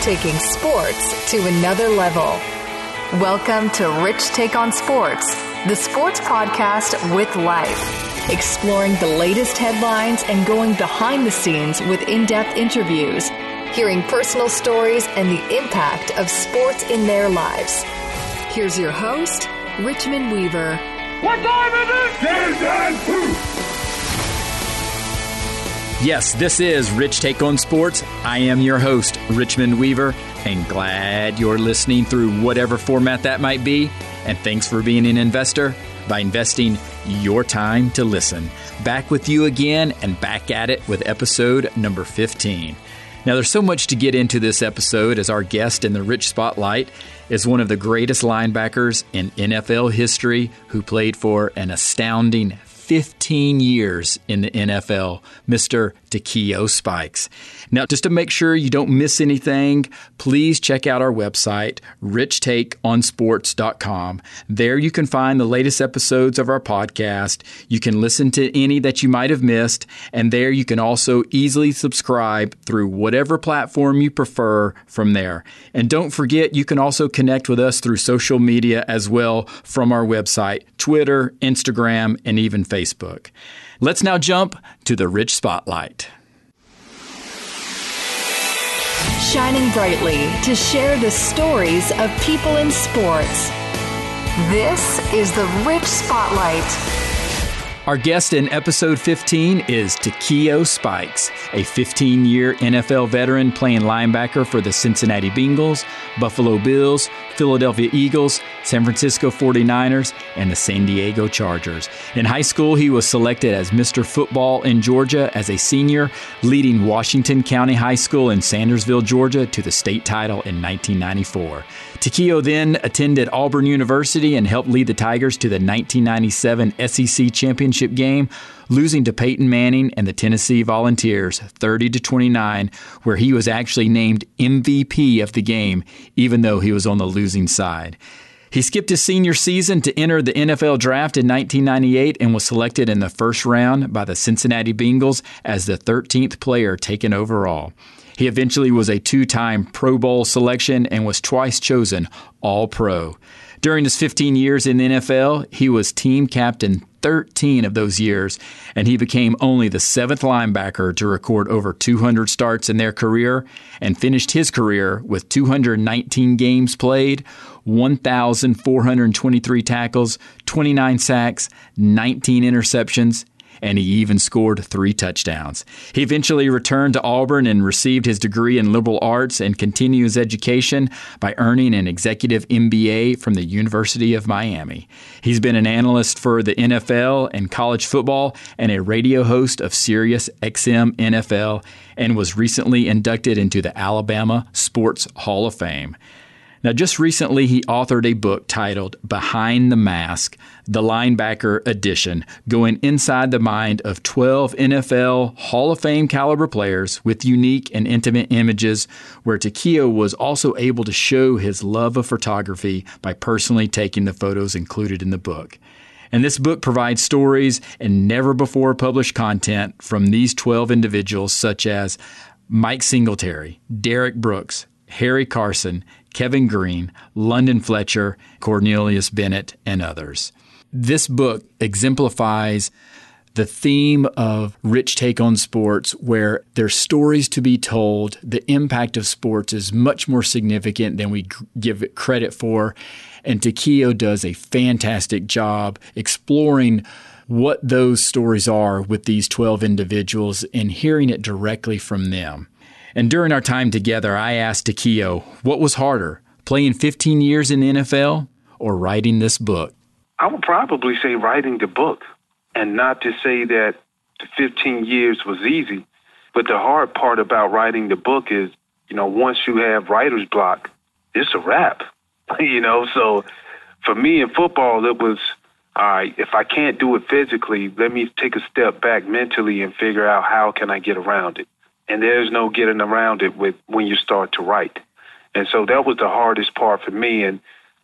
taking sports to another level. Welcome to Rich Take on Sports, the sports podcast with life, exploring the latest headlines and going behind the scenes with in depth interviews, hearing personal stories and the impact of sports in their lives. Here's your host, Richmond Weaver. What time is it? Yes, this is Rich Take on Sports. I am your host, Richmond Weaver, and glad you're listening through whatever format that might be. And thanks for being an investor by investing your time to listen. Back with you again and back at it with episode number 15. Now, there's so much to get into this episode as our guest in the Rich Spotlight is one of the greatest linebackers in NFL history who played for an astounding 15 years in the NFL, Mr. Takeo Spikes. Now, just to make sure you don't miss anything, please check out our website, richtakeonsports.com. There you can find the latest episodes of our podcast. You can listen to any that you might have missed, and there you can also easily subscribe through whatever platform you prefer from there. And don't forget, you can also connect with us through social media as well from our website, Twitter, Instagram, and even Facebook. Facebook. Let's now jump to the Rich Spotlight. Shining brightly to share the stories of people in sports. This is the Rich Spotlight. Our guest in episode 15 is Takeo Spikes, a 15 year NFL veteran playing linebacker for the Cincinnati Bengals, Buffalo Bills, Philadelphia Eagles, San Francisco 49ers, and the San Diego Chargers. In high school, he was selected as Mr. Football in Georgia as a senior, leading Washington County High School in Sandersville, Georgia to the state title in 1994. Takeo then attended Auburn University and helped lead the Tigers to the 1997 SEC championship game, losing to Peyton Manning and the Tennessee Volunteers 30 to 29, where he was actually named MVP of the game, even though he was on the losing side. He skipped his senior season to enter the NFL draft in 1998 and was selected in the first round by the Cincinnati Bengals as the 13th player taken overall. He eventually was a two time Pro Bowl selection and was twice chosen All Pro. During his 15 years in the NFL, he was team captain 13 of those years, and he became only the seventh linebacker to record over 200 starts in their career and finished his career with 219 games played, 1,423 tackles, 29 sacks, 19 interceptions, and he even scored three touchdowns. He eventually returned to Auburn and received his degree in liberal arts and continued his education by earning an executive MBA from the University of Miami. He's been an analyst for the NFL and college football and a radio host of Sirius XM NFL and was recently inducted into the Alabama Sports Hall of Fame. Now, just recently, he authored a book titled Behind the Mask, the Linebacker Edition, going inside the mind of 12 NFL Hall of Fame caliber players with unique and intimate images, where Takeo was also able to show his love of photography by personally taking the photos included in the book. And this book provides stories and never before published content from these 12 individuals, such as Mike Singletary, Derrick Brooks, Harry Carson, Kevin Greene, London Fletcher, Cornelius Bennett, and others. This book exemplifies the theme of rich take on sports where there's stories to be told. The impact of sports is much more significant than we give it credit for. And Takeo does a fantastic job exploring what those stories are with these 12 individuals and hearing it directly from them and during our time together, I asked Takeo, what was harder, playing 15 years in the NFL or writing this book? I would probably say writing the book, and not to say that the 15 years was easy. But the hard part about writing the book is, you know, once you have writer's block, it's a wrap. you know, so for me in football, it was, all right, if I can't do it physically, let me take a step back mentally and figure out how can I get around it and there's no getting around it with when you start to write. And so that was the hardest part for me. And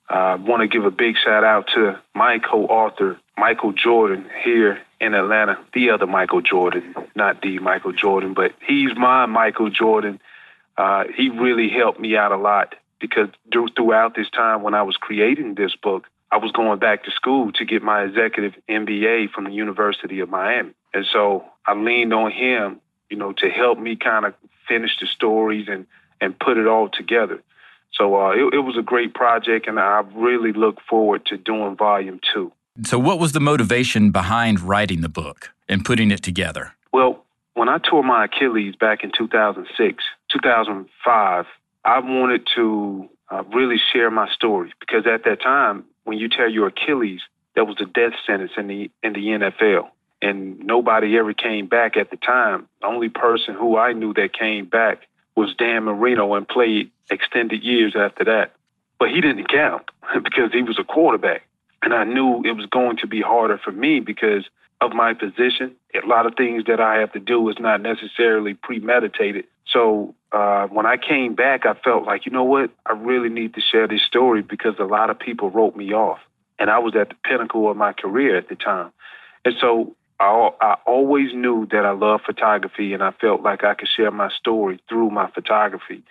I uh, want to give a big shout out to my co-author, Michael Jordan, here in Atlanta. The other Michael Jordan, not the Michael Jordan, but he's my Michael Jordan. uh, he really helped me out a lot because throughout this time when I was creating this book, I was going back to school to get my executive MBA from the University of Miami. And so I leaned on him, you know, to help me kind of finish the stories and, and put it all together. So uh, it, it was a great project, and I really look forward to doing volume two. So, what was the motivation behind writing the book and putting it together? Well, when I tore my Achilles back in 2006, 2005, I wanted to uh, really share my story because at that time, when you tear your Achilles, that was a death sentence in the in the NFL, and nobody ever came back at the time. The only person who I knew that came back was Dan Marino and played extended years after that. But he didn't count because he was a quarterback. And I knew it was going to be harder for me because of my position. A lot of things that I have to do is not necessarily premeditated. So uh, when I came back, I felt like, you know what? I really need to share this story because a lot of people wrote me off. And I was at the pinnacle of my career at the time. And so I, I always knew that I loved photography and I felt like I could share my story through my photography.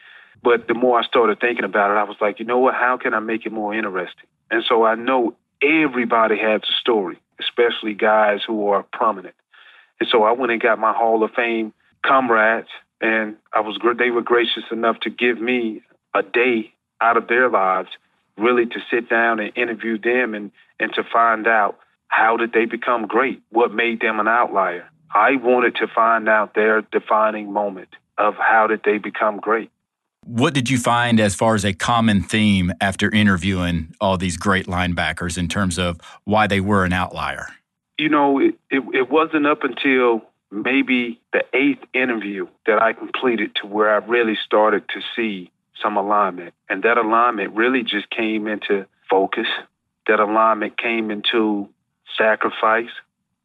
But the more I started thinking about it, I was like, you know what? How can I make it more interesting? And so I know everybody has a story, especially guys who are prominent. And so I went and got my Hall of Fame comrades, and I was they were gracious enough to give me a day out of their lives, really to sit down and interview them and and to find out how did they become great? What made them an outlier? I wanted to find out their defining moment of how did they become great. What did you find as far as a common theme after interviewing all these great linebackers in terms of why they were an outlier? You know, it, it, it wasn't up until maybe the eighth interview that I completed to where I really started to see some alignment. And that alignment really just came into focus. That alignment came into sacrifice.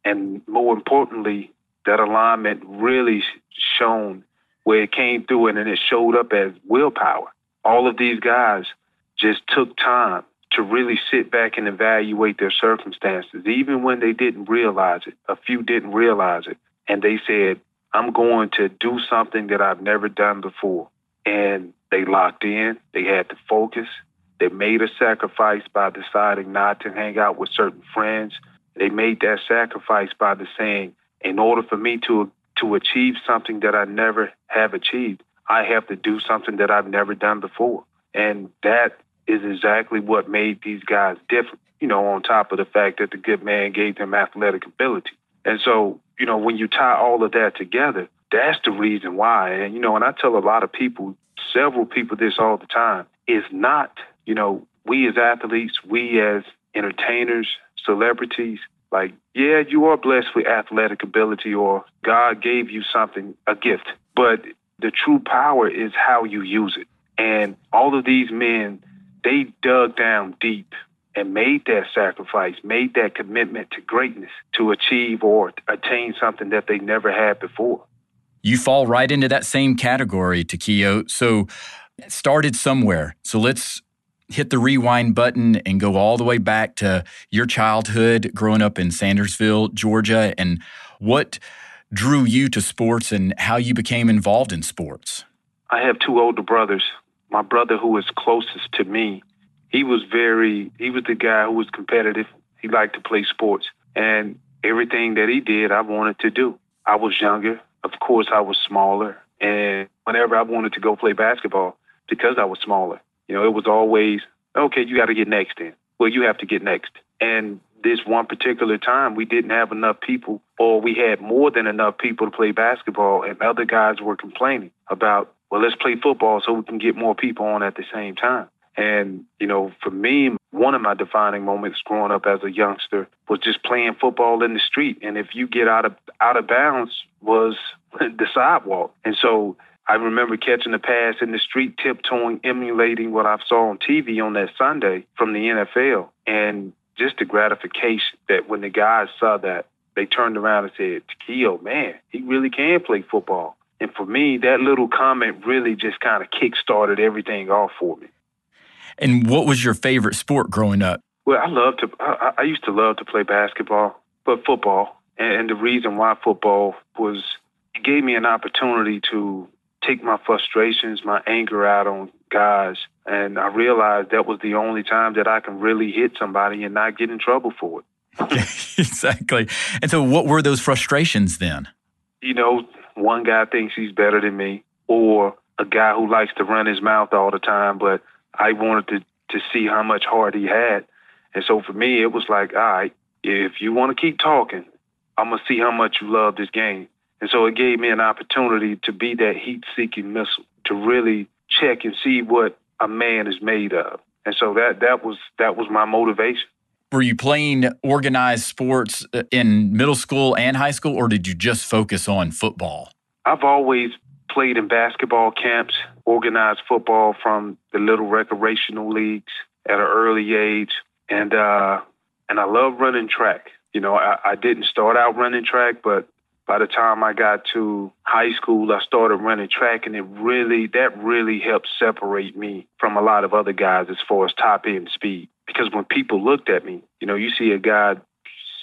And more importantly, that alignment really shown where it came through and then it showed up as willpower. All of these guys just took time to really sit back and evaluate their circumstances, even when they didn't realize it. A few didn't realize it. And they said, I'm going to do something that I've never done before. And they locked in, they had to focus. They made a sacrifice by deciding not to hang out with certain friends. They made that sacrifice by the saying, in order for me to to achieve something that I never have achieved, I have to do something that I've never done before. And that is exactly what made these guys different, you know, on top of the fact that the good man gave them athletic ability. And so, you know, when you tie all of that together, that's the reason why. And, you know, and I tell a lot of people, several people this all the time, is not, you know, we as athletes, we as entertainers, celebrities, like, yeah, you are blessed with athletic ability or God gave you something, a gift, but the true power is how you use it. And all of these men, they dug down deep and made that sacrifice, made that commitment to greatness to achieve or attain something that they never had before. You fall right into that same category, Takeo. So started somewhere. So let's hit the rewind button and go all the way back to your childhood growing up in Sandersville, Georgia, and what drew you to sports and how you became involved in sports? I have two older brothers. My brother, who is closest to me, he was very, he was the guy who was competitive. He liked to play sports. And everything that he did, I wanted to do. I was younger. Of course, I was smaller. And whenever I wanted to go play basketball, because I was smaller, you know, it was always, okay, you got to get next in. Well, you have to get next. And this one particular time, we didn't have enough people, or we had more than enough people to play basketball, and other guys were complaining about, well, let's play football so we can get more people on at the same time. And, you know, for me, one of my defining moments growing up as a youngster was just playing football in the street. And if you get out of out of bounds was the sidewalk. And so I remember catching the pass in the street, tiptoeing, emulating what I saw on TV on that Sunday from the NFL. And just the gratification that when the guys saw that, they turned around and said, Takeo, man, he really can play football. And for me, that little comment really just kind of kick-started everything off for me. And what was your favorite sport growing up? Well, I love to. I, I used to love to play basketball, but football. And, and the reason why football was it gave me an opportunity to take my frustrations, my anger out on guys. And I realized that was the only time that I can really hit somebody and not get in trouble for it. exactly. And so, what were those frustrations then? You know, one guy thinks he's better than me, or a guy who likes to run his mouth all the time, but I wanted to, to see how much heart he had. And so for me, it was like, all right, if you want to keep talking, I'm going to see how much you love this game. And so it gave me an opportunity to be that heat seeking missile, to really check and see what a man is made of. And so that that was that was my motivation. Were you playing organized sports uh, in middle school and high school, or did you just focus on football? I've always played in basketball camps, organized football from the little recreational leagues at an early age, and uh, and I love running track. You know, I, I didn't start out running track, but by the time I got to high school, I started running track, and it really that really helped separate me from a lot of other guys as far as top end speed. Because when people looked at me, you know, you see a guy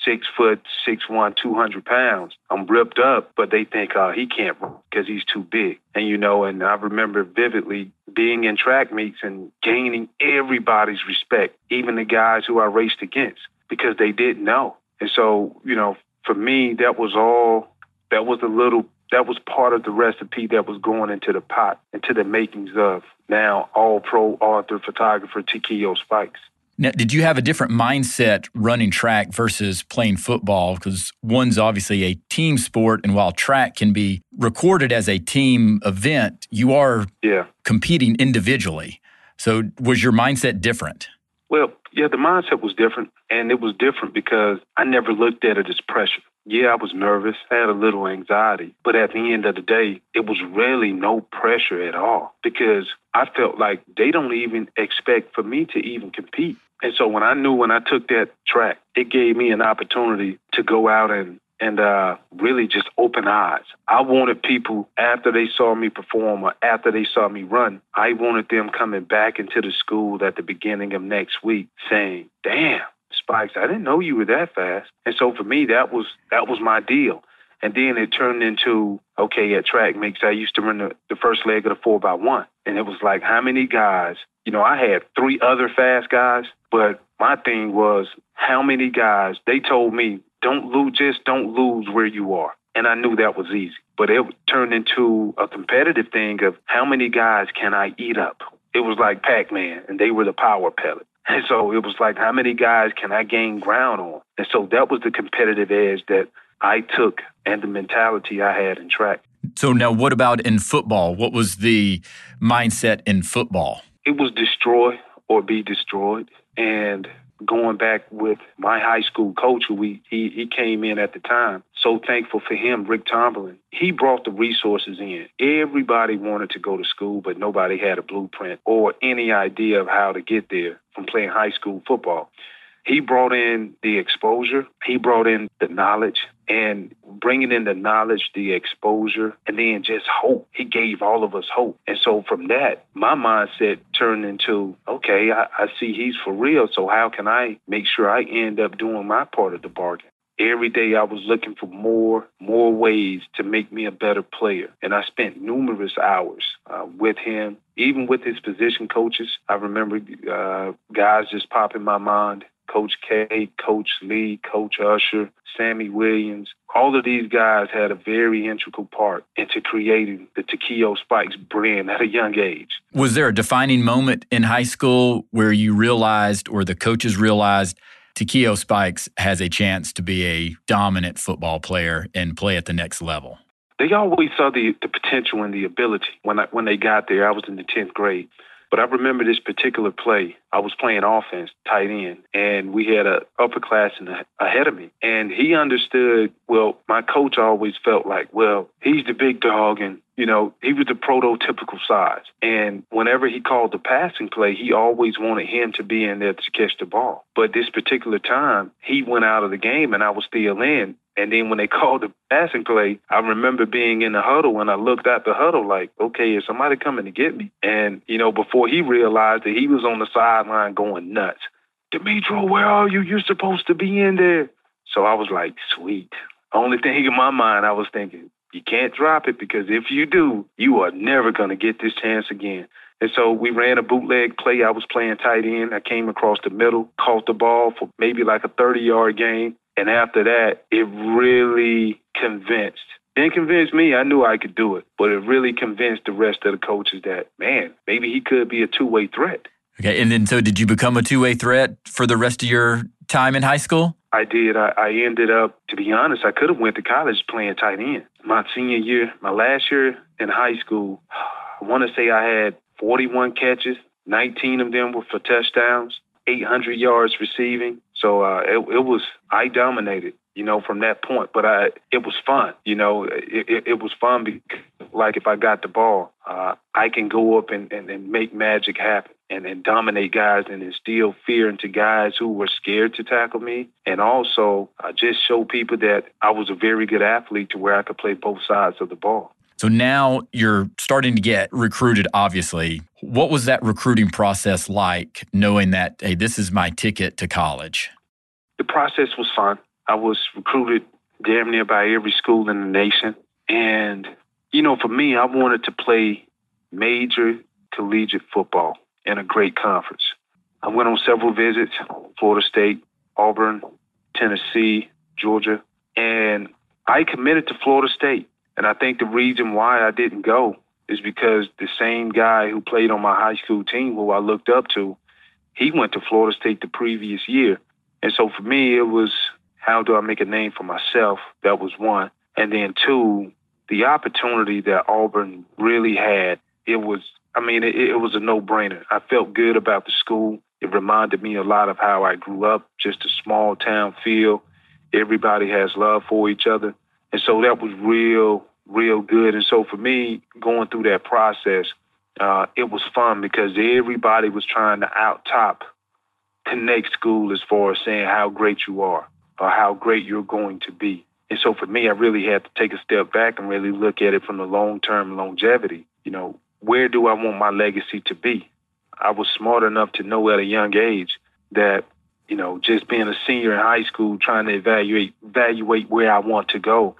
six foot, six one, two hundred pounds. I'm ripped up, but they think, oh, he can't run because he's too big. And you know, and I remember vividly being in track meets and gaining everybody's respect, even the guys who I raced against, because they didn't know. And so, you know, for me, that was all. That was a little. That was part of the recipe that was going into the pot, into the makings of now all pro author, photographer Takeo Spikes. Now, did you have a different mindset running track versus playing football? Because one's obviously a team sport, and while track can be recorded as a team event, you are yeah. competing individually. So, was your mindset different? Well, yeah, the mindset was different, and it was different because I never looked at it as pressure. Yeah, I was nervous, I had a little anxiety, but at the end of the day, it was really no pressure at all because I felt like they don't even expect for me to even compete. And so when I knew when I took that track, it gave me an opportunity to go out and and uh, really just open eyes. I wanted people after they saw me perform or after they saw me run, I wanted them coming back into the school at the beginning of next week saying, "Damn, Spikes, I didn't know you were that fast." And so for me, that was that was my deal. And then it turned into okay at track meets. I used to run the, the first leg of the four by one, and it was like how many guys you know, I had three other fast guys, but my thing was how many guys they told me don't lose, just don't lose where you are. And I knew that was easy, but it turned into a competitive thing of how many guys can I eat up? It was like Pac Man, and they were the power pellet. And so it was like, how many guys can I gain ground on? And so that was the competitive edge that I took and the mentality I had in track. So now, what about in football? What was the mindset in football? it was destroy or be destroyed. And going back with my high school coach, who we he, he came in at the time. So thankful for him, Rick Tomberlin. He brought the resources in. Everybody wanted to go to school, but nobody had a blueprint or any idea of how to get there from playing high school football. He brought in the exposure. He brought in the knowledge and bringing in the knowledge, the exposure, and then just hope. He gave all of us hope. And so from that, my mindset turned into, okay, I, I see he's for real. So how can I make sure I end up doing my part of the bargain? Every day I was looking for more, more ways to make me a better player. And I spent numerous hours uh, with him, even with his position coaches. I remember uh, guys just popping in my mind. Coach K, Coach Lee, Coach Usher, Sammy Williams. All of these guys had a very integral part into creating the Takeo Spikes brand at a young age. Was there a defining moment in high school where you realized, or the coaches realized, Takeo Spikes has a chance to be a dominant football player and play at the next level? They always saw the, the potential and the ability. When I, when they got there, I was in the 10th grade. But I remember this particular play. I was playing offense, tight end, and we had a upperclassman ahead of me. And he understood, well, my coach always felt like, well, he's the big dog and you know, he was the prototypical size. And whenever he called the passing play, he always wanted him to be in there to catch the ball. But this particular time, he went out of the game and I was still in. And then when they called the passing play, I remember being in the huddle and I looked at the huddle like, okay, is somebody coming to get me? And, you know, before he realized that he was on the sideline going nuts. Demetro, where are you? You're supposed to be in there. So I was like, sweet. Only thing in my mind, I was thinking, You can't drop it because if you do, you are never going to get this chance again. And so we ran a bootleg play. I was playing tight end. I came across the middle, caught the ball for maybe like a 30 yard gain. And after that, it really convinced. Didn't convince me. I knew I could do it, but it really convinced the rest of the coaches that, man, maybe he could be a two way threat. Okay. And then, so did you become a two way threat for the rest of your time in high school? I did. I, I ended up, to be honest, I could have went to college playing tight end. My senior year, my last year in high school, I want to say I had 41 catches, 19 of them were for touchdowns, 800 yards receiving. So uh, it, it was I dominated, you know, from that point. But I it was fun, you know. It, it, it was fun because, like if I got the ball, uh, I can go up and, and, and make magic happen and, and dominate guys and instill fear into guys who were scared to tackle me. And also uh, just show people that I was a very good athlete to where I could play both sides of the ball. So now you're starting to get recruited, obviously. What was that recruiting process like, knowing that, hey, this is my ticket to college? The process was fun. I was recruited damn near by every school in the nation. And, you know, for me, I wanted to play major collegiate football in a great conference. I went on several visits Florida State, Auburn, Tennessee, Georgia, and I committed to Florida State. And I think the reason why I didn't go is because the same guy who played on my high school team, who I looked up to, he went to Florida State the previous year. And so for me, it was how do I make a name for myself? That was one. And then two, the opportunity that Auburn really had, it was, I mean, it, it was a no brainer. I felt good about the school. It reminded me a lot of how I grew up, just a small town feel. Everybody has love for each other. And so that was real, real good. And so for me, going through that process, uh, it was fun because everybody was trying to out top connect school as far as saying how great you are or how great you're going to be. And so for me, I really had to take a step back and really look at it from the long term longevity. You know, where do I want my legacy to be? I was smart enough to know at a young age that you know, just being a senior in high school, trying to evaluate evaluate where I want to go.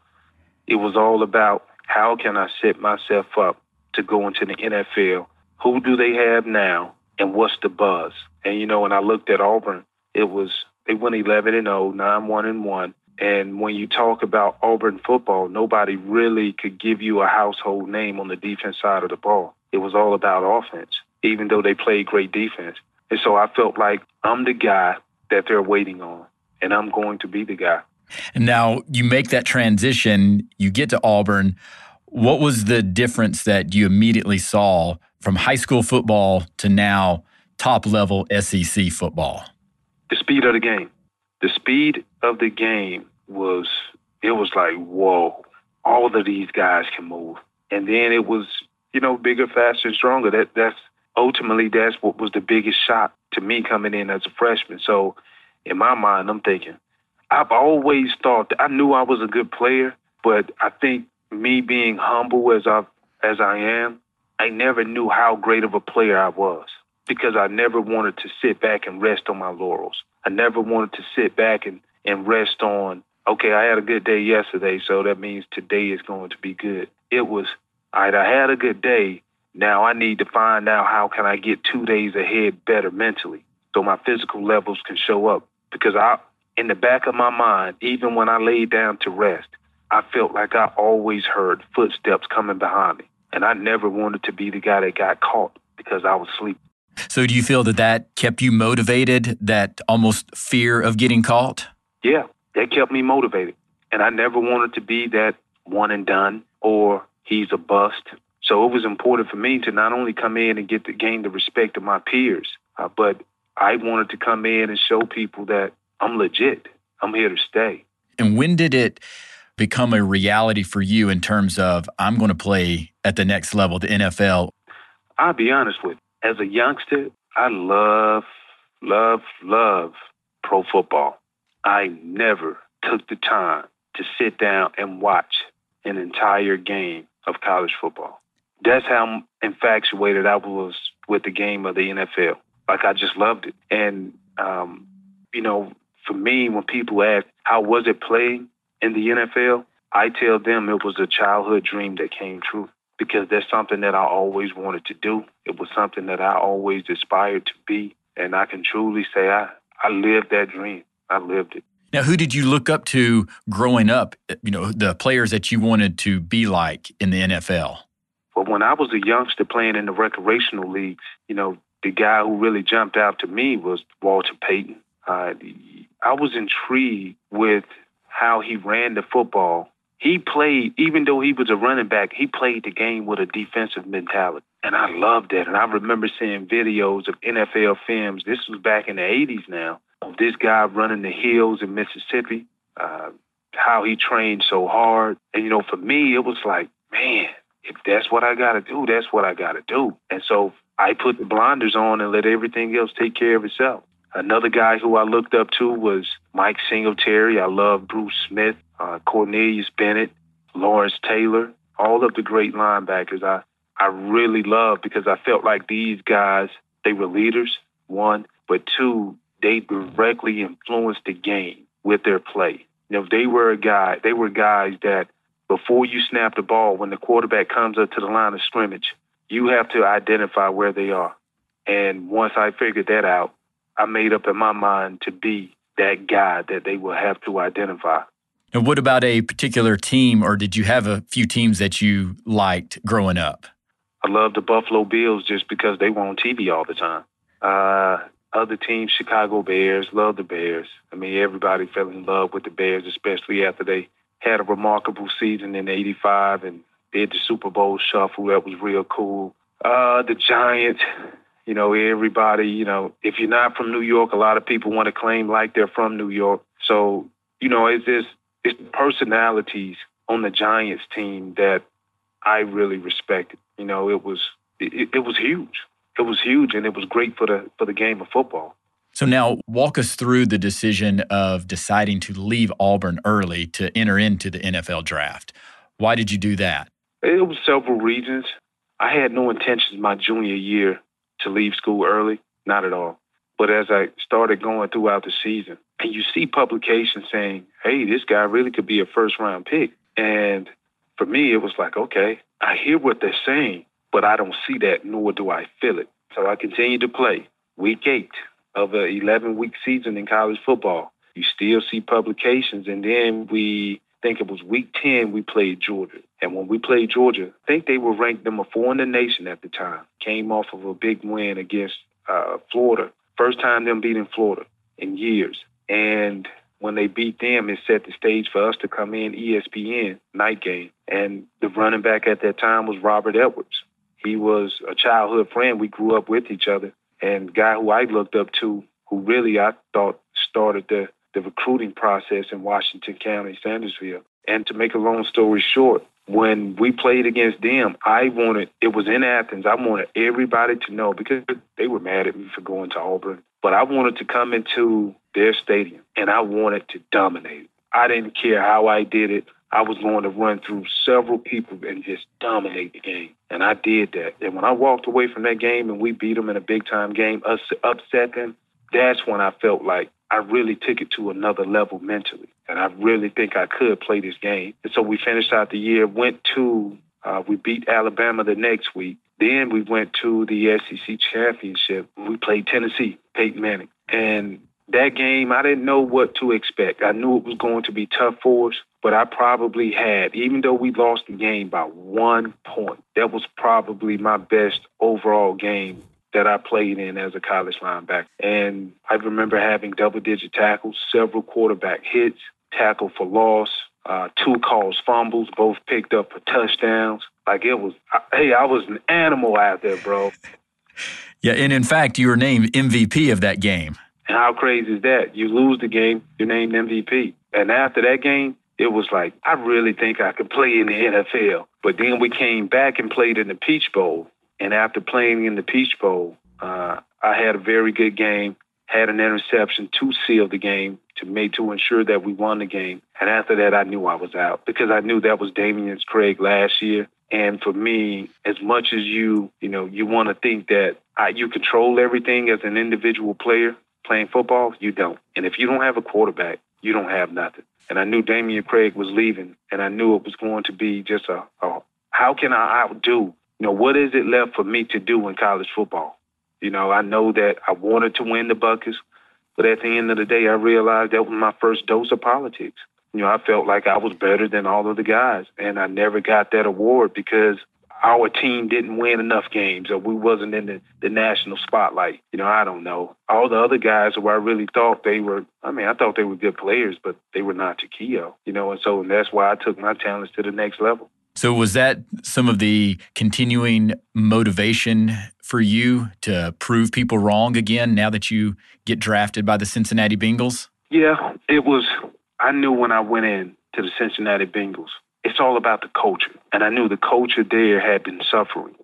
It was all about how can I set myself up to go into the NFL? Who do they have now, and what's the buzz? And you know, when I looked at Auburn, it was they went 11 and 0, 9 1 and 1. And when you talk about Auburn football, nobody really could give you a household name on the defense side of the ball. It was all about offense, even though they played great defense. And so I felt like I'm the guy that they're waiting on, and I'm going to be the guy. And now you make that transition, you get to Auburn. What was the difference that you immediately saw from high school football to now top level SEC football? The speed of the game. The speed of the game was, it was like, whoa, all of these guys can move. And then it was, you know, bigger, faster, stronger. That that's ultimately that's what was the biggest shock to me coming in as a freshman. So in my mind, I'm thinking, I've always thought I knew I was a good player, but I think me being humble as I as I am, I never knew how great of a player I was because I never wanted to sit back and rest on my laurels. I never wanted to sit back and, and rest on, okay, I had a good day yesterday, so that means today is going to be good. It was, I had a good day, now I need to find out how can I get two days ahead better mentally so my physical levels can show up. Because I, in the back of my mind, even when I laid down to rest, I felt like I always heard footsteps coming behind me. And I never wanted to be the guy that got caught because I was sleeping. So, do you feel that that kept you motivated, that almost fear of getting caught? Yeah, that kept me motivated. And I never wanted to be that one and done or he's a bust so it was important for me to not only come in and get to gain the respect of my peers, uh, but I wanted to come in and show people that I'm legit. I'm here to stay. And when did it become a reality for you in terms of I'm going to play at the next level, the NFL? I'll be honest with you. As a youngster, I love, love, love pro football. I never took the time to sit down and watch an entire game of college football that's how infatuated I was with the game of the NFL. Like I just loved it. And um, you know, for me, when people ask how was it playing in the NFL, I tell them it was a childhood dream that came true because that's something that I always wanted to do. It was something that I always aspired to be. And I can truly say I, I lived that dream. I lived it. Now, who did you look up to growing up? You know, the players that you wanted to be like in the NFL? Well, when I was a youngster playing in the recreational leagues, you know, the guy who really jumped out to me was Walter Payton. Uh, I was intrigued with how he ran the football. He played, even though he was a running back, he played the game with a defensive mentality. And I loved that. And I remember seeing videos of NFL films. This was back in the 80s now of this guy running the hills in Mississippi, uh, how he trained so hard. And, you know, for me, it was like, man, if that's what I got to do, that's what I got to do. And so I put the blinders on and let everything else take care of itself. Another guy who I looked up to was Mike Singletary. I love Bruce Smith, uh, Cornelius Bennett, Lawrence Taylor, all of the great linebackers. I I really love because I felt like these guys they were leaders, one, but two, they directly influenced the game with their play. You know, they were a guy, they were guys that before you snap the ball, when the quarterback comes up to the line of scrimmage, you have to identify where they are. And once I figured that out, I made up in my mind to be that guy that they will have to identify. And what about a particular team, or did you have a few teams that you liked growing up? I love the Buffalo Bills just because they were on TV all the time. Uh, other teams, Chicago Bears, love the Bears. I mean, everybody fell in love with the Bears, especially after they had a remarkable season in '85 and did the Super Bowl shuffle. That was real cool. Uh, the Giants, you know, everybody, you know, if you're not from New York, a lot of people want to claim like they're from New York. So, you know, it's just it's personalities on the Giants team that I really respected. You know, it was it, it was huge. It was huge, and it was great for the for the game of football. So now walk us through the decision of deciding to leave Auburn early to enter into the NFL draft. Why did you do that? It was several reasons. I had no intentions my junior year to leave school early, not at all. But as I started going throughout the season, and you see publications saying, hey, this guy really could be a first round pick. And for me, it was like, okay, I hear what they're saying, but I don't see that, nor do I feel it. So I continued to play. Week eight of an 11 week season in college football. You still see publications. And then we think it was week 10, we played Georgia. And when we played Georgia, I think they were ranked number four in the nation at the time. Came off of a big win against uh, Florida. First time them beating Florida in years. And when they beat them, it set the stage for us to come in ESPN night game. And the running back at that time was Robert Edwards. He was a childhood friend. We grew up with each other. And guy who I looked up to, who really I thought started the, the recruiting process in Washington County, Sandersville. And to make a long story short, when we played against them, I wanted, it was in Athens, I wanted everybody to know because they were mad at me for going to Auburn. But I wanted to come into their stadium and I wanted to dominate. I didn't care how I did it. I was going to run through several people and just dominate the game. And I did that. And when I walked away from that game and we beat them in a big time game, us upset them, that's when I felt like I really took it to another level mentally. And I really think I could play this game. And so we finished out the year, went to, uh, we beat Alabama the next week. Then we went to the SEC championship. We played Tennessee, Peyton Manning. And that game, I didn't know what to expect. I knew it was going to be tough for us, but I probably had, even though we lost the game by one point, that was probably my best overall game that I played in as a college linebacker. And I remember having double digit tackles, several quarterback hits, tackle for loss, uh, two calls fumbles, both picked up for touchdowns. Like it was, hey, I was an animal out there, bro. yeah, and in fact, you were named MVP of that game. How crazy is that? You lose the game, you're named MVP. And after that game, it was like, I really think I could play in the NFL. But then we came back and played in the Peach Bowl. And after playing in the Peach Bowl, uh, I had a very good game, had an interception to seal the game to make to ensure that we won the game. And after that, I knew I was out because I knew that was Dameyune Craig last year. And for me, as much as you, you know, you want to think that I, you control everything as an individual player playing football, you don't. And if you don't have a quarterback, you don't have nothing. and I knew Dameyune Craig was leaving, and I knew it was going to be just a, a how can I outdo? You know, what is it left for me to do in college football? You know, I know that I wanted to win the Butkus, but at the end of the day, I realized that was my first dose of politics. You know, I felt like I was better than all of the guys, and I never got that award because our team didn't win enough games or we wasn't in the, the national spotlight. You know, I don't know. All the other guys who I really thought they were, I mean, I thought they were good players, but they were not Takeo, you know, and so and that's why I took my talents to the next level. So, was that some of the continuing motivation for you to prove people wrong again now that you get drafted by the Cincinnati Bengals? Yeah, it was. I knew when I went in to the Cincinnati Bengals, it's all about the culture. And I knew the culture there had been suffering.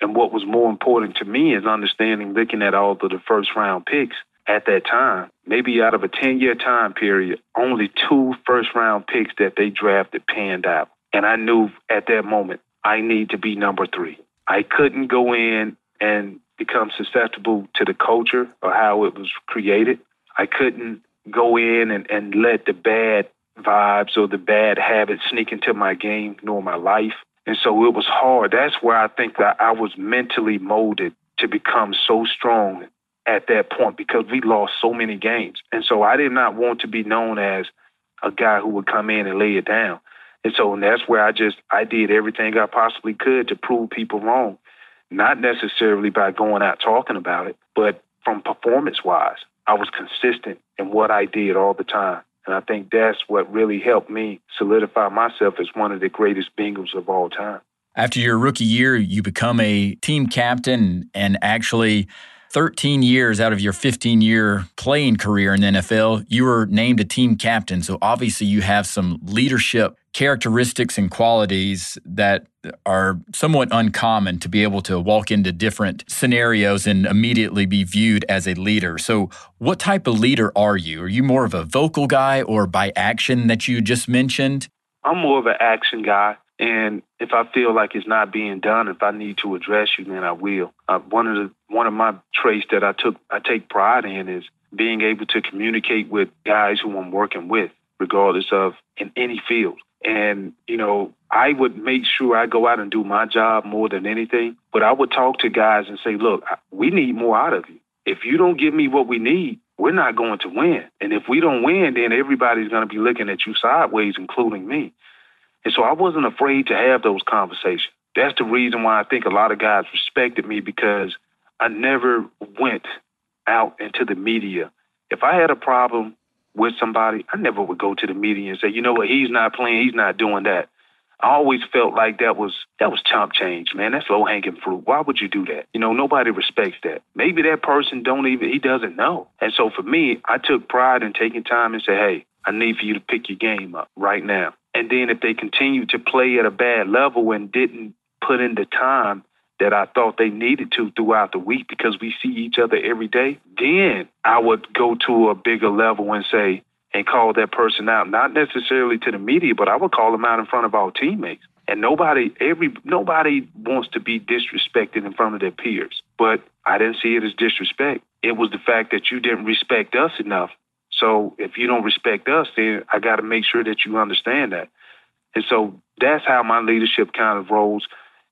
And what was more important to me is understanding, looking at all of the first round picks at that time, maybe out of a 10 year time period, only two first round picks that they drafted panned out. And I knew at that moment, I need to be number three. I couldn't go in and become susceptible to the culture or how it was created. I couldn't go in and, and let the bad vibes or the bad habits sneak into my game nor my life. And so it was hard. That's where I think that I was mentally molded to become so strong at that point because we lost so many games. And so I did not want to be known as a guy who would come in and lay it down. And so and that's where I just I did everything I possibly could to prove people wrong, not necessarily by going out talking about it, but from performance wise, I was consistent in what I did all the time. And I think that's what really helped me solidify myself as one of the greatest Bengals of all time. After your rookie year, you become a team captain and actually 13 years out of your 15 year playing career in the NFL, you were named a team captain. So obviously, you have some leadership characteristics and qualities that are somewhat uncommon to be able to walk into different scenarios and immediately be viewed as a leader. So, what type of leader are you? Are you more of a vocal guy or by action that you just mentioned? I'm more of an action guy. And if I feel like it's not being done, if I need to address you, then I will. Uh, one of the one of my traits that I took I take pride in is being able to communicate with guys who I'm working with, regardless of in any field. And you know, I would make sure I go out and do my job more than anything. But I would talk to guys and say, look, we need more out of you. If you don't give me what we need, we're not going to win. And if we don't win, then everybody's going to be looking at you sideways, including me. And so I wasn't afraid to have those conversations. That's the reason why I think a lot of guys respected me because I never went out into the media. If I had a problem with somebody, I never would go to the media and say, you know what, he's not playing, he's not doing that. I always felt like that was that was chump change, man. That's low hanging fruit. Why would you do that? You know, nobody respects that. Maybe that person don't even he doesn't know. And so for me, I took pride in taking time and say, hey, I need for you to pick your game up right now. And then if they continue to play at a bad level and didn't put in the time that I thought they needed to throughout the week because we see each other every day, then I would go to a bigger level and say, and call that person out, not necessarily to the media, but I would call them out in front of our teammates. And nobody, every nobody wants to be disrespected in front of their peers. But I didn't see it as disrespect. It was the fact that you didn't respect us enough so if you don't respect us, then I got to make sure that you understand that. And so that's how my leadership kind of rolls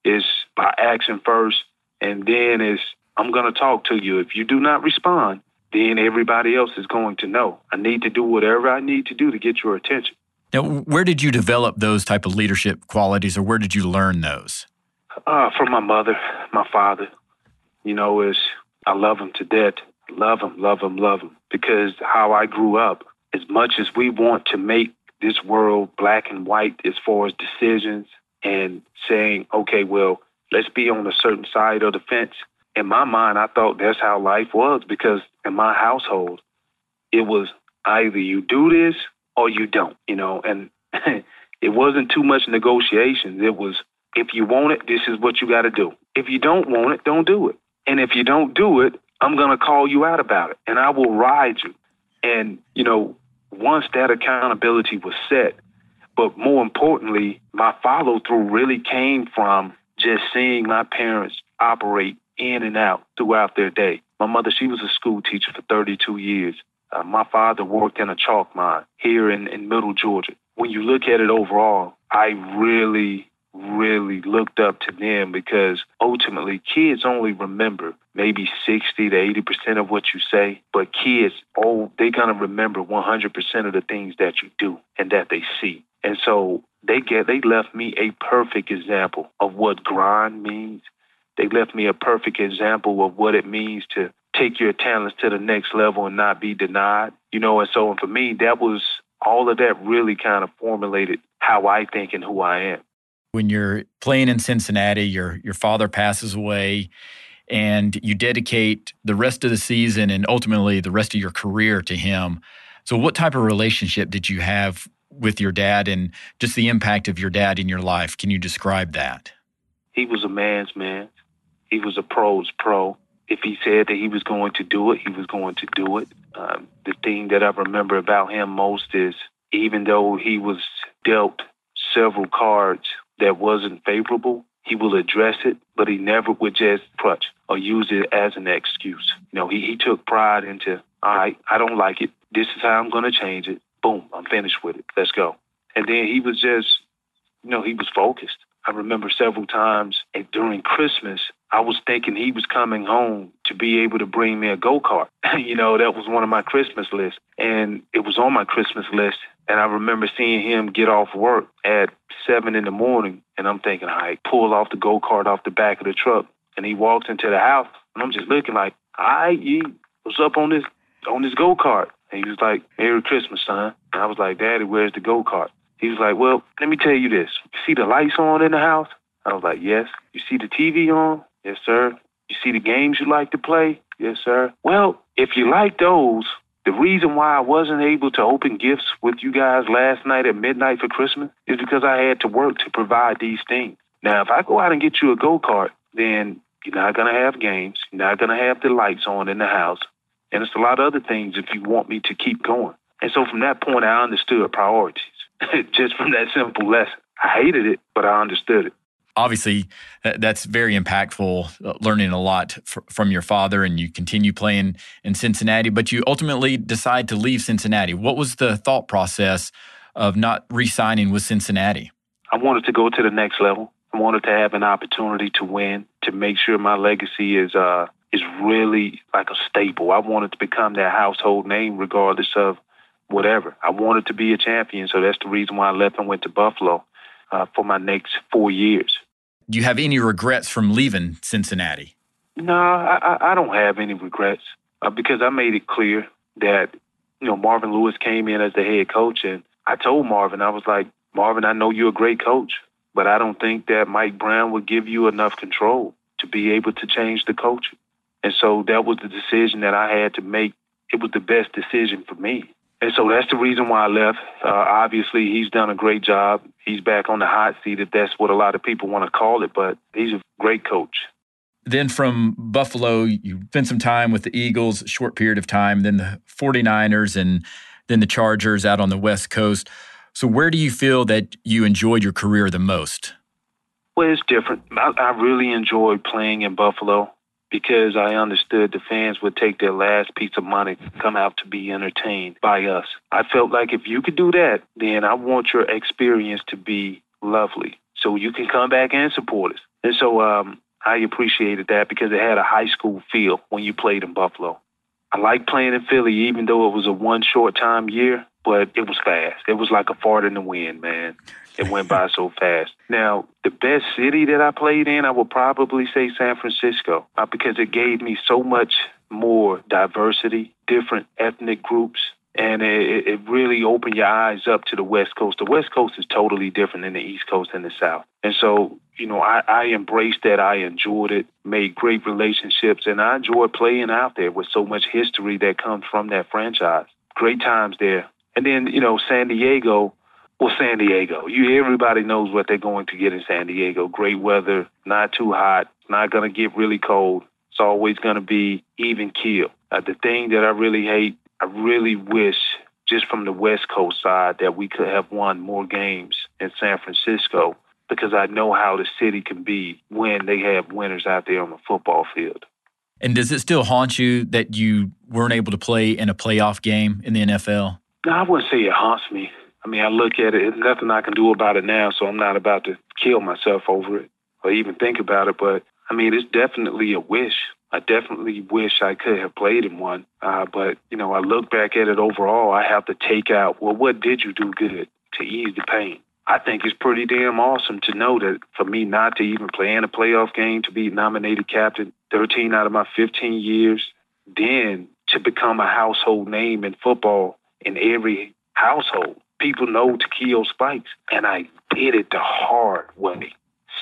is by action first, and then is I'm going to talk to you. If you do not respond, then everybody else is going to know. I need to do whatever I need to do to get your attention. Now, where did you develop those type of leadership qualities, or where did you learn those? Uh, from my mother, my father. You know, is I love him to death. Love them, love them, love them. because how I grew up, as much as we want to make this world black and white as far as decisions and saying, okay, well, let's be on a certain side of the fence. In my mind, I thought that's how life was because in my household, it was either you do this or you don't, you know, and it wasn't too much negotiations. It was, if you want it, this is what you got to do. If you don't want it, don't do it. And if you don't do it, I'm going to call you out about it and I will ride you. And, you know, once that accountability was set, but more importantly, my follow through really came from just seeing my parents operate in and out throughout their day. My mother, she was a school teacher for 32 years. Uh, my father worked in a chalk mine here in, in Middle Georgia. When you look at it overall, I really, really looked up to them because ultimately kids only remember maybe 60 to 80% of what you say, but kids, oh, they're going to remember 100% of the things that you do and that they see. And so they get they left me a perfect example of what grind means. They left me a perfect example of what it means to take your talents to the next level and not be denied. You know, and so and for me, that was all of that really kind of formulated how I think and who I am. When you're playing in Cincinnati, your your father passes away and you dedicate the rest of the season and ultimately the rest of your career to him. So what type of relationship did you have with your dad and just the impact of your dad in your life? Can you describe that? He was a man's man. He was a pro's pro if he said that he was going to do it, he was going to do it. Um, the thing that I remember about him most is even though he was dealt several cards that wasn't favorable, he will address it, but he never would just crutch or use it as an excuse. You know, he, he took pride into, all right, I don't like it. This is how I'm going to change it. Boom, I'm finished with it. Let's go. And then he was just, you know, he was focused. I remember several times during Christmas, I was thinking he was coming home to be able to bring me a go kart. you know, that was one of my Christmas lists. And it was on my Christmas list. And I remember seeing him get off work at seven in the morning. And I'm thinking, I right, pull off the go kart off the back of the truck. And he walks into the house. And I'm just looking like, all right, you, what's up on this on this go kart? And he was like, Merry Christmas, son. And I was like, Daddy, where's the go kart? He was like, Well, let me tell you this. You see the lights on in the house? I was like, Yes. You see the TV on? Yes, sir. You see the games you like to play? Yes, sir. Well, if you like those, the reason why I wasn't able to open gifts with you guys last night at midnight for Christmas is because I had to work to provide these things. Now, if I go out and get you a go kart, then you're not going to have games. You're not going to have the lights on in the house. And it's a lot of other things if you want me to keep going. And so from that point, I understood priorities just from that simple lesson. I hated it, but I understood it obviously that's very impactful uh, learning a lot from your father and you continue playing in cincinnati but you ultimately decide to leave cincinnati. What was the thought process of not re-signing with cincinnati? I wanted to go to the next level. I wanted to have an opportunity to win to make sure my legacy is uh is really like a staple. I wanted to become that household name regardless of whatever. I wanted to be a champion so that's the reason why i left and went to buffalo uh, for my next four years do you have any regrets from leaving Cincinnati? No, I, I don't have any regrets uh, because I made it clear that you know Marvin Lewis came in as the head coach, and I told Marvin I was like, Marvin, I know you're a great coach, but I don't think that Mike Brown would give you enough control to be able to change the coaching. And so that was the decision that I had to make. It was the best decision for me. And so that's the reason why I left. Uh, obviously, he's done a great job. He's back on the hot seat, if that's what a lot of people want to call it, but he's a great coach. Then from Buffalo, you spent some time with the Eagles, a short period of time, then the 49ers, and then the Chargers out on the West Coast. So, where do you feel that you enjoyed your career the most? Well, it's different. I, I really enjoyed playing in Buffalo because I understood the fans would take their last piece of money to come out to be entertained by us. I felt like if you could do that, then I want your experience to be lovely. So you can come back and support us. And so um, I appreciated that because it had a high school feel when you played in Buffalo. I like playing in Philly, even though it was a one short time year, but it was fast. It was like a fart in the wind, man. It went by so fast. Now, the best city that I played in, I would probably say San Francisco uh, because it gave me so much more diversity, different ethnic groups, and it, it really opened your eyes up to the West Coast. The West Coast is totally different than the East Coast and the South. And so, you know, I, I embraced that. I enjoyed it, made great relationships, and I enjoyed playing out there with so much history that comes from that franchise. Great times there. And then, you know, San Diego, well, San Diego. You everybody knows what they're going to get in San Diego. Great weather, not too hot, not going to get really cold. It's always going to be even keel. Uh, the thing that I really hate, I really wish just from the West Coast side that we could have won more games in San Francisco because I know how the city can be when they have winners out there on the football field. And does it still haunt you that you weren't able to play in a playoff game in the NFL? I wouldn't say it haunts me. I mean, I look at it, there's nothing I can do about it now, so I'm not about to kill myself over it or even think about it. But I mean, it's definitely a wish. I definitely wish I could have played in one. Uh, but, you know, I look back at it overall, I have to take out, well, what did you do good to ease the pain? I think it's pretty damn awesome to know that for me not to even play in a playoff game, to be nominated captain 13 out of my 15 years, then to become a household name in football in every household. People know Takeo Spikes, and I did it the hard way.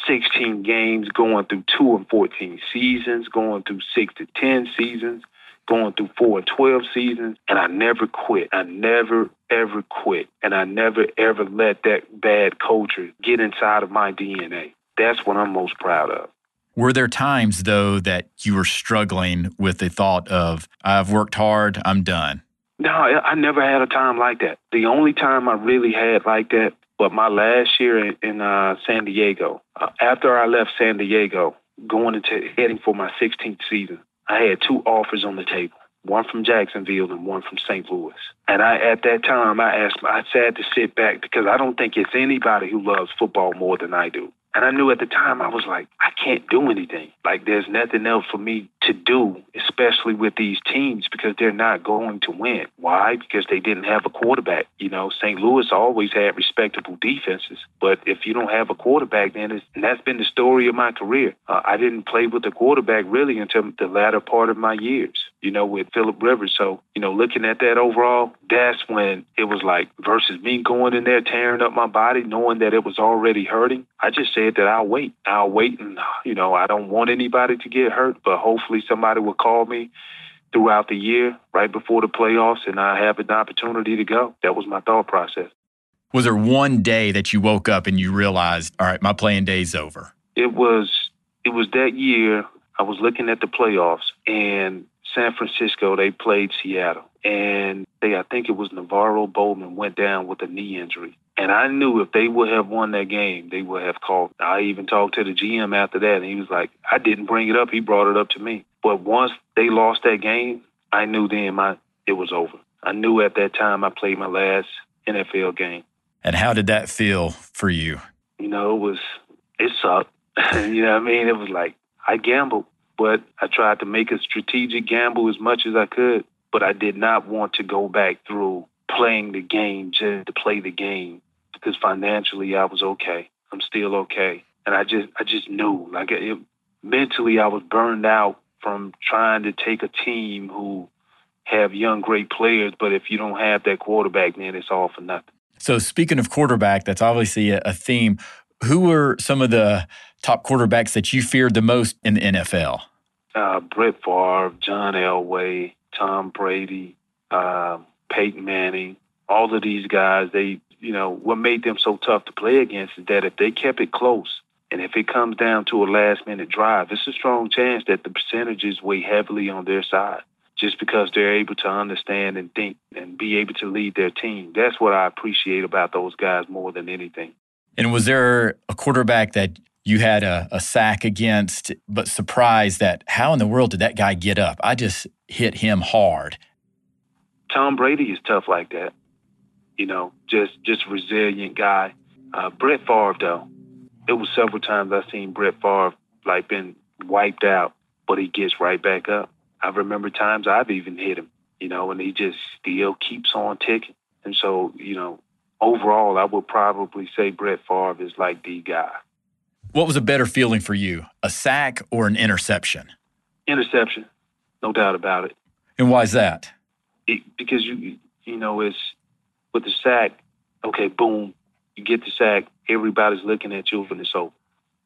16 games, going through 2 and 14 seasons, going through 6 to 10 seasons, going through 4 and 12 seasons, and I never quit. I never, ever quit. And I never, ever let that bad culture get inside of my DNA. That's what I'm most proud of. Were there times, though, that you were struggling with the thought of, I've worked hard, I'm done? No, I never had a time like that. The only time I really had like that but my last year in, in uh, San Diego, uh, after I left San Diego, going into heading for my 16th season, I had two offers on the table. One from Jacksonville and one from St. Louis. And I, at that time, I asked, I had to sit back because I don't think it's anybody who loves football more than I do. And I knew at the time I was like, I can't do anything. Like there's nothing else for me to do, especially with these teams because they're not going to win. Why? Because they didn't have a quarterback. You know, St. Louis always had respectable defenses, but if you don't have a quarterback, then it's, and that's been the story of my career. Uh, I didn't play with a quarterback really until the latter part of my years you know, with Philip Rivers. So, you know, looking at that overall, that's when it was like versus me going in there tearing up my body, knowing that it was already hurting. I just said that I'll wait. I'll wait, and uh, you know, I don't want anybody to get hurt, but hopefully somebody will call me throughout the year, right before the playoffs, and I have an opportunity to go. That was my thought process. Was there one day that you woke up and you realized, all right, my playing day's over? It was. It was that year. I was looking at the playoffs, and San Francisco, they played Seattle. And they, I think it was NaVorro Bowman, went down with a knee injury. And I knew if they would have won that game, they would have called. I even talked to the GM after that, and he was like, I didn't bring it up. He brought it up to me. But once they lost that game, I knew then my it was over. I knew at that time I played my last NFL game. And how did that feel for you? You know, it was, it sucked. you know what I mean? It was like, I gambled but I tried to make a strategic gamble as much as I could. But I did not want to go back through playing the game just to play the game because financially I was okay. I'm still okay, and I just I just knew like it, mentally I was burned out from trying to take a team who have young great players, but if you don't have that quarterback, then it's all for nothing. So speaking of quarterback, that's obviously a, theme. Who were some of the top quarterbacks that you feared the most in the NFL? Uh, Brett Favre, John Elway, Tom Brady, uh, Peyton Manning, all of these guys, they, you know, what made them so tough to play against is that if they kept it close, and if it comes down to a last minute drive, it's a strong chance that the percentages weigh heavily on their side just because they're able to understand and think and be able to lead their team. That's what I appreciate about those guys more than anything. And was there a quarterback that you had a, a sack against, but surprised that how in the world did that guy get up? I just hit him hard. Tom Brady is tough like that. You know, just just resilient guy. Uh, Brett Favre though, it was several times I've seen Brett Favre like been wiped out, but he gets right back up. I remember times I've even hit him, you know, and he just still keeps on ticking. And so, you know, overall, I would probably say Brett Favre is like the guy. What was a better feeling for you, a sack or an interception? Interception, no doubt about it. And why is that? It, because you you know it's with the sack. Okay, boom, you get the sack. Everybody's looking at you and it's over.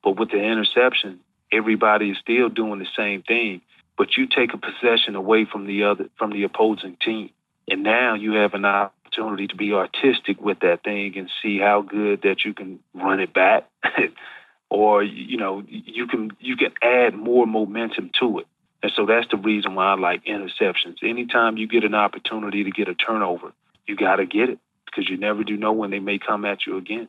But with the interception, everybody is still doing the same thing. But you take a possession away from the other from the opposing team, and now you have an opportunity to be artistic with that thing and see how good that you can run it back. or you know you can you can add more momentum to it. And so that's the reason why I like interceptions. Anytime you get an opportunity to get a turnover, you got to get it because you never do know when they may come at you again.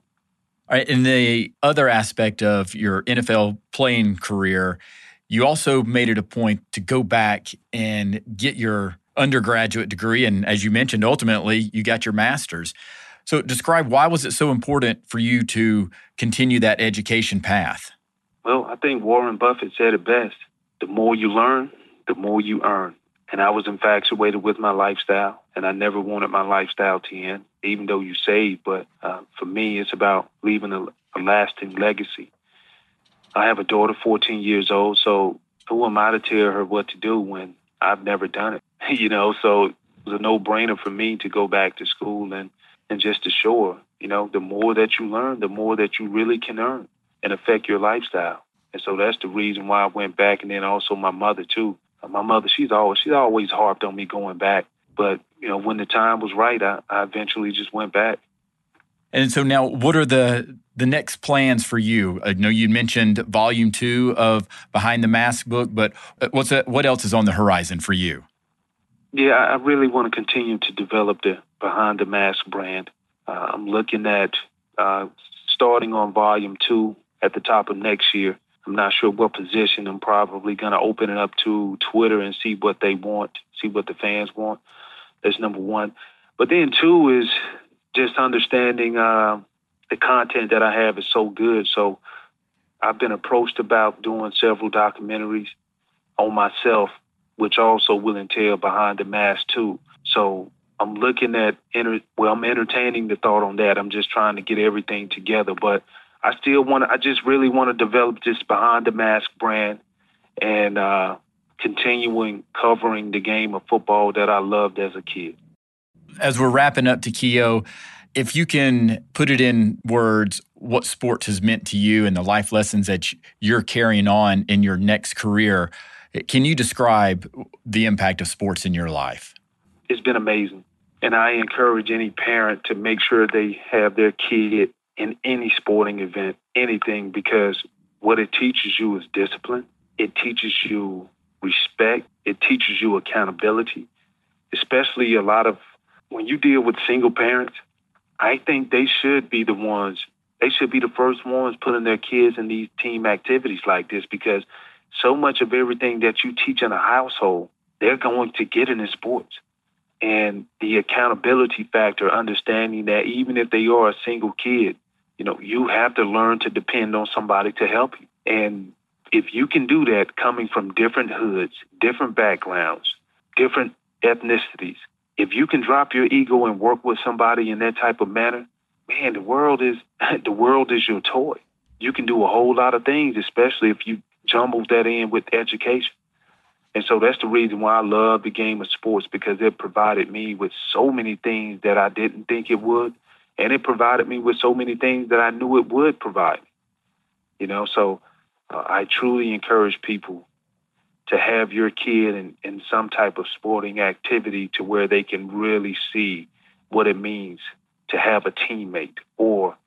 All right, and the other aspect of your NFL playing career, you also made it a point to go back and get your undergraduate degree. And as you mentioned, ultimately, you got your master's. So, describe why was it so important for you to continue that education path? Well, I think Warren Buffett said it best the more you learn, the more you earn. And I was infatuated with my lifestyle, and I never wanted my lifestyle to end, even though you save. But uh, for me, it's about leaving a, a lasting legacy. I have a daughter, 14 years old, so who am I to tell her what to do when I've never done it? you know, so it was a no-brainer for me to go back to school and and just to show her, you know, the more that you learn, the more that you really can earn and affect your lifestyle. And so that's the reason why I went back. And then also my mother too. My mother, she's always she's always harped on me going back. But you know, when the time was right, I, I eventually just went back. And so now, what are the the next plans for you? I know you mentioned volume two of Behind the Mask book, but uh, what's that, what else is on the horizon for you? Yeah, I really want to continue to develop the Behind the Mask brand. Uh, I'm looking at uh, starting on volume two at the top of next year. I'm not sure what position. I'm probably going to open it up to Twitter and see what they want, see what the fans want. That's number one. But then two is just understanding uh, the content that I have is so good. So I've been approached about doing several documentaries on myself, which also will entail behind the mask too. So I'm looking at, well, I'm entertaining the thought on that. I'm just trying to get everything together, but I still want to, I just really want to develop this behind the mask brand and uh, continuing covering the game of football that I loved as a kid. As we're wrapping up Takeo, if you can put it in words, what sports has meant to you and the life lessons that you're carrying on in your next career, can you describe the impact of sports in your life? It's been amazing. And I encourage any parent to make sure they have their kid in any sporting event, anything, because what it teaches you is discipline. It teaches you respect. It teaches you accountability, especially a lot of when you deal with single parents. I think they should be the ones, they should be the first ones putting their kids in these team activities like this because so much of everything that you teach in a household, they're going to get in the sports and the accountability factor, understanding that even if they are a single kid, you know, you have to learn to depend on somebody to help you. And if you can do that coming from different hoods, different backgrounds, different ethnicities, if you can drop your ego and work with somebody in that type of manner, man, the world is the world is your toy. You can do a whole lot of things, especially if you jumble that in with education. And so that's the reason why I love the game of sports because it provided me with so many things that I didn't think it would. And it provided me with so many things that I knew it would provide. You know, so uh, I truly encourage people to have your kid in, in some type of sporting activity to where they can really see what it means to have a teammate. Or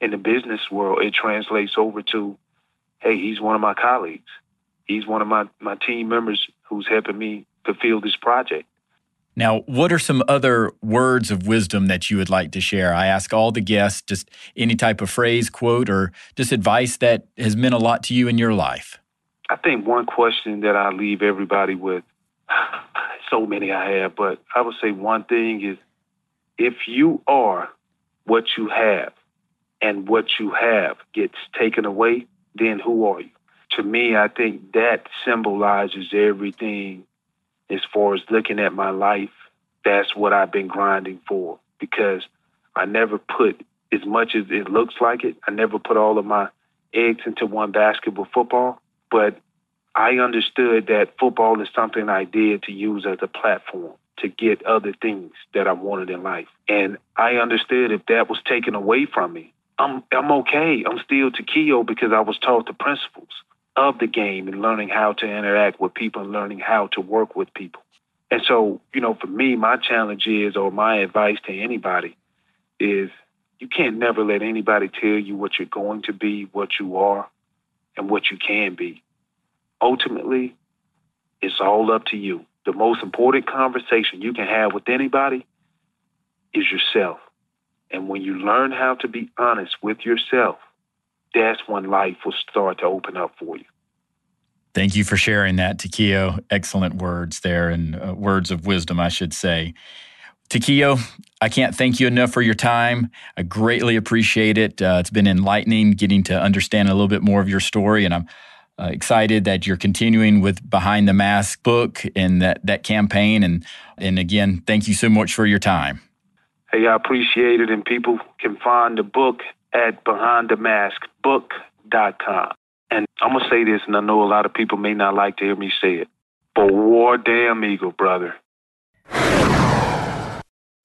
in the business world, it translates over to, hey, he's one of my colleagues he's one of my, my team members who's helping me fulfill this project. Now, what are some other words of wisdom that you would like to share? I ask all the guests just any type of phrase, quote, or just advice that has meant a lot to you in your life. I think one question that I leave everybody with, so many I have, but I would say one thing is if you are what you have and what you have gets taken away, then who are you? to me, I think that symbolizes everything as far as looking at my life. That's what I've been grinding for because I never put as much as it looks like it. I never put all of my eggs into one basket with football, but I understood that football is something I did to use as a platform to get other things that I wanted in life. And I understood if that was taken away from me, I'm I'm okay. I'm still Takeo because I was taught the principles of the game and learning how to interact with people and learning how to work with people. And so, you know, for me, my challenge is, or my advice to anybody is you can't never let anybody tell you what you're going to be, what you are, and what you can be. Ultimately, it's all up to you. The most important conversation you can have with anybody is yourself. And when you learn how to be honest with yourself, that's when life will start to open up for you. Thank you for sharing that, Takeo. Excellent words there and uh, words of wisdom, I should say. Takeo, I can't thank you enough for your time. I greatly appreciate it. Uh, it's been enlightening getting to understand a little bit more of your story, and I'm uh, excited that you're continuing with Behind the Mask book and that, that campaign. And, and again, thank you so much for your time. Hey, I appreciate it. And people can find the book at behindthemaskbook.com. And I'm going to say this, and I know a lot of people may not like to hear me say it, but war damn eagle, brother.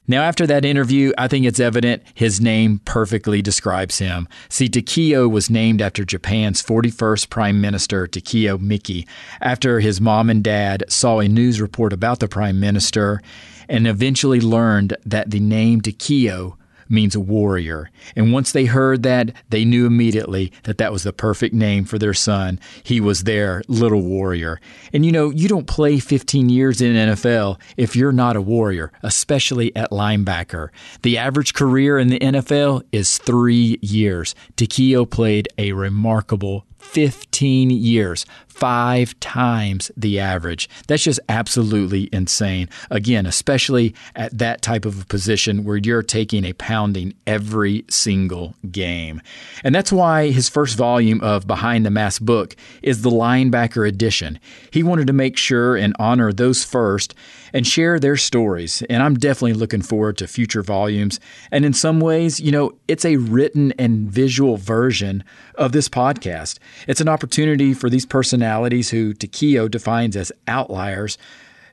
Now, after that interview, I think it's evident his name perfectly describes him. See, Takeo was named after Japan's 41st Prime Minister, Takeo Miki, after his mom and dad saw a news report about the Prime Minister and eventually learned that the name Takeo means a warrior. And once they heard that, they knew immediately that that was the perfect name for their son. He was their little warrior. And you know, you don't play 15 years in NFL if you're not a warrior, especially at linebacker. The average career in the NFL is three years. Takeo played a remarkable 15 years, five times the average. That's just absolutely insane. Again, especially at that type of a position where you're taking a pounding every single game. And that's why his first volume of Behind the Mask book is the linebacker edition. He wanted to make sure and honor those first and share their stories. And I'm definitely looking forward to future volumes. And in some ways, you know, it's a written and visual version of this podcast. It's an opportunity for these personalities who Takeo defines as outliers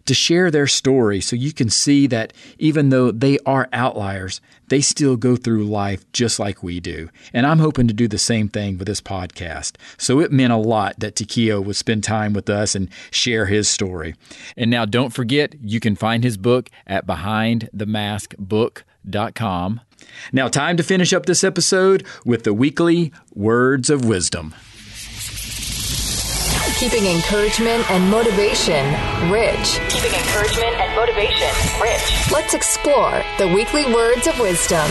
to share their story so you can see that even though they are outliers, they still go through life just like we do. And I'm hoping to do the same thing with this podcast. So it meant a lot that Takeo would spend time with us and share his story. And now don't forget, you can find his book at behindthemaskbook.com. Now, time to finish up this episode with the weekly Words of Wisdom keeping encouragement and motivation rich. Keeping encouragement and motivation rich. Let's explore the weekly words of wisdom.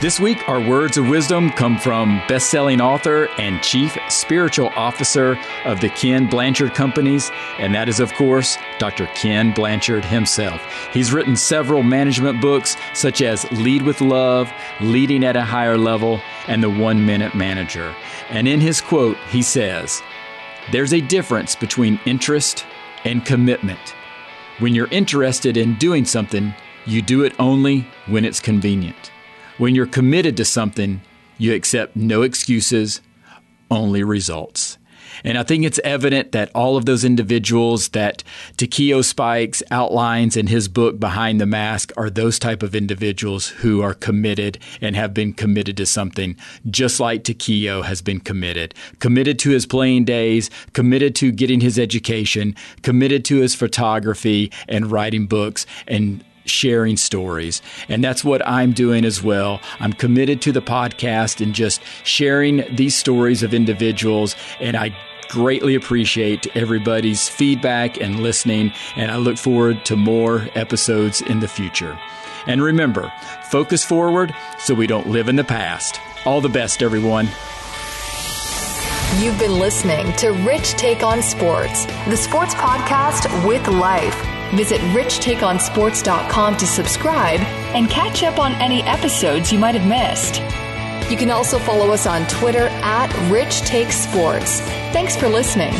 This week, our words of wisdom come from best-selling author and chief spiritual officer of the Ken Blanchard Companies, and that is, of course, Dr. Ken Blanchard himself. He's written several management books, such as Lead with Love, Leading at a Higher Level, and The One Minute Manager. And in his quote, he says, there's a difference between interest and commitment. When you're interested in doing something, you do it only when it's convenient. When you're committed to something, you accept no excuses, only results. And I think it's evident that all of those individuals that Takeo Spikes outlines in his book Behind the Mask are those type of individuals who are committed and have been committed to something, just like Takeo has been committed. Committed to his playing days, committed to getting his education, committed to his photography and writing books and sharing stories. And that's what I'm doing as well. I'm committed to the podcast and just sharing these stories of individuals. And I greatly appreciate everybody's feedback and listening, and I look forward to more episodes in the future. And remember, focus forward so we don't live in the past. All the best, everyone. You've been listening to Rich Take on Sports, the sports podcast with life. Visit richtakeonsports.com to subscribe and catch up on any episodes you might have missed. You can also follow us on Twitter at Rich Sports. Thanks for listening.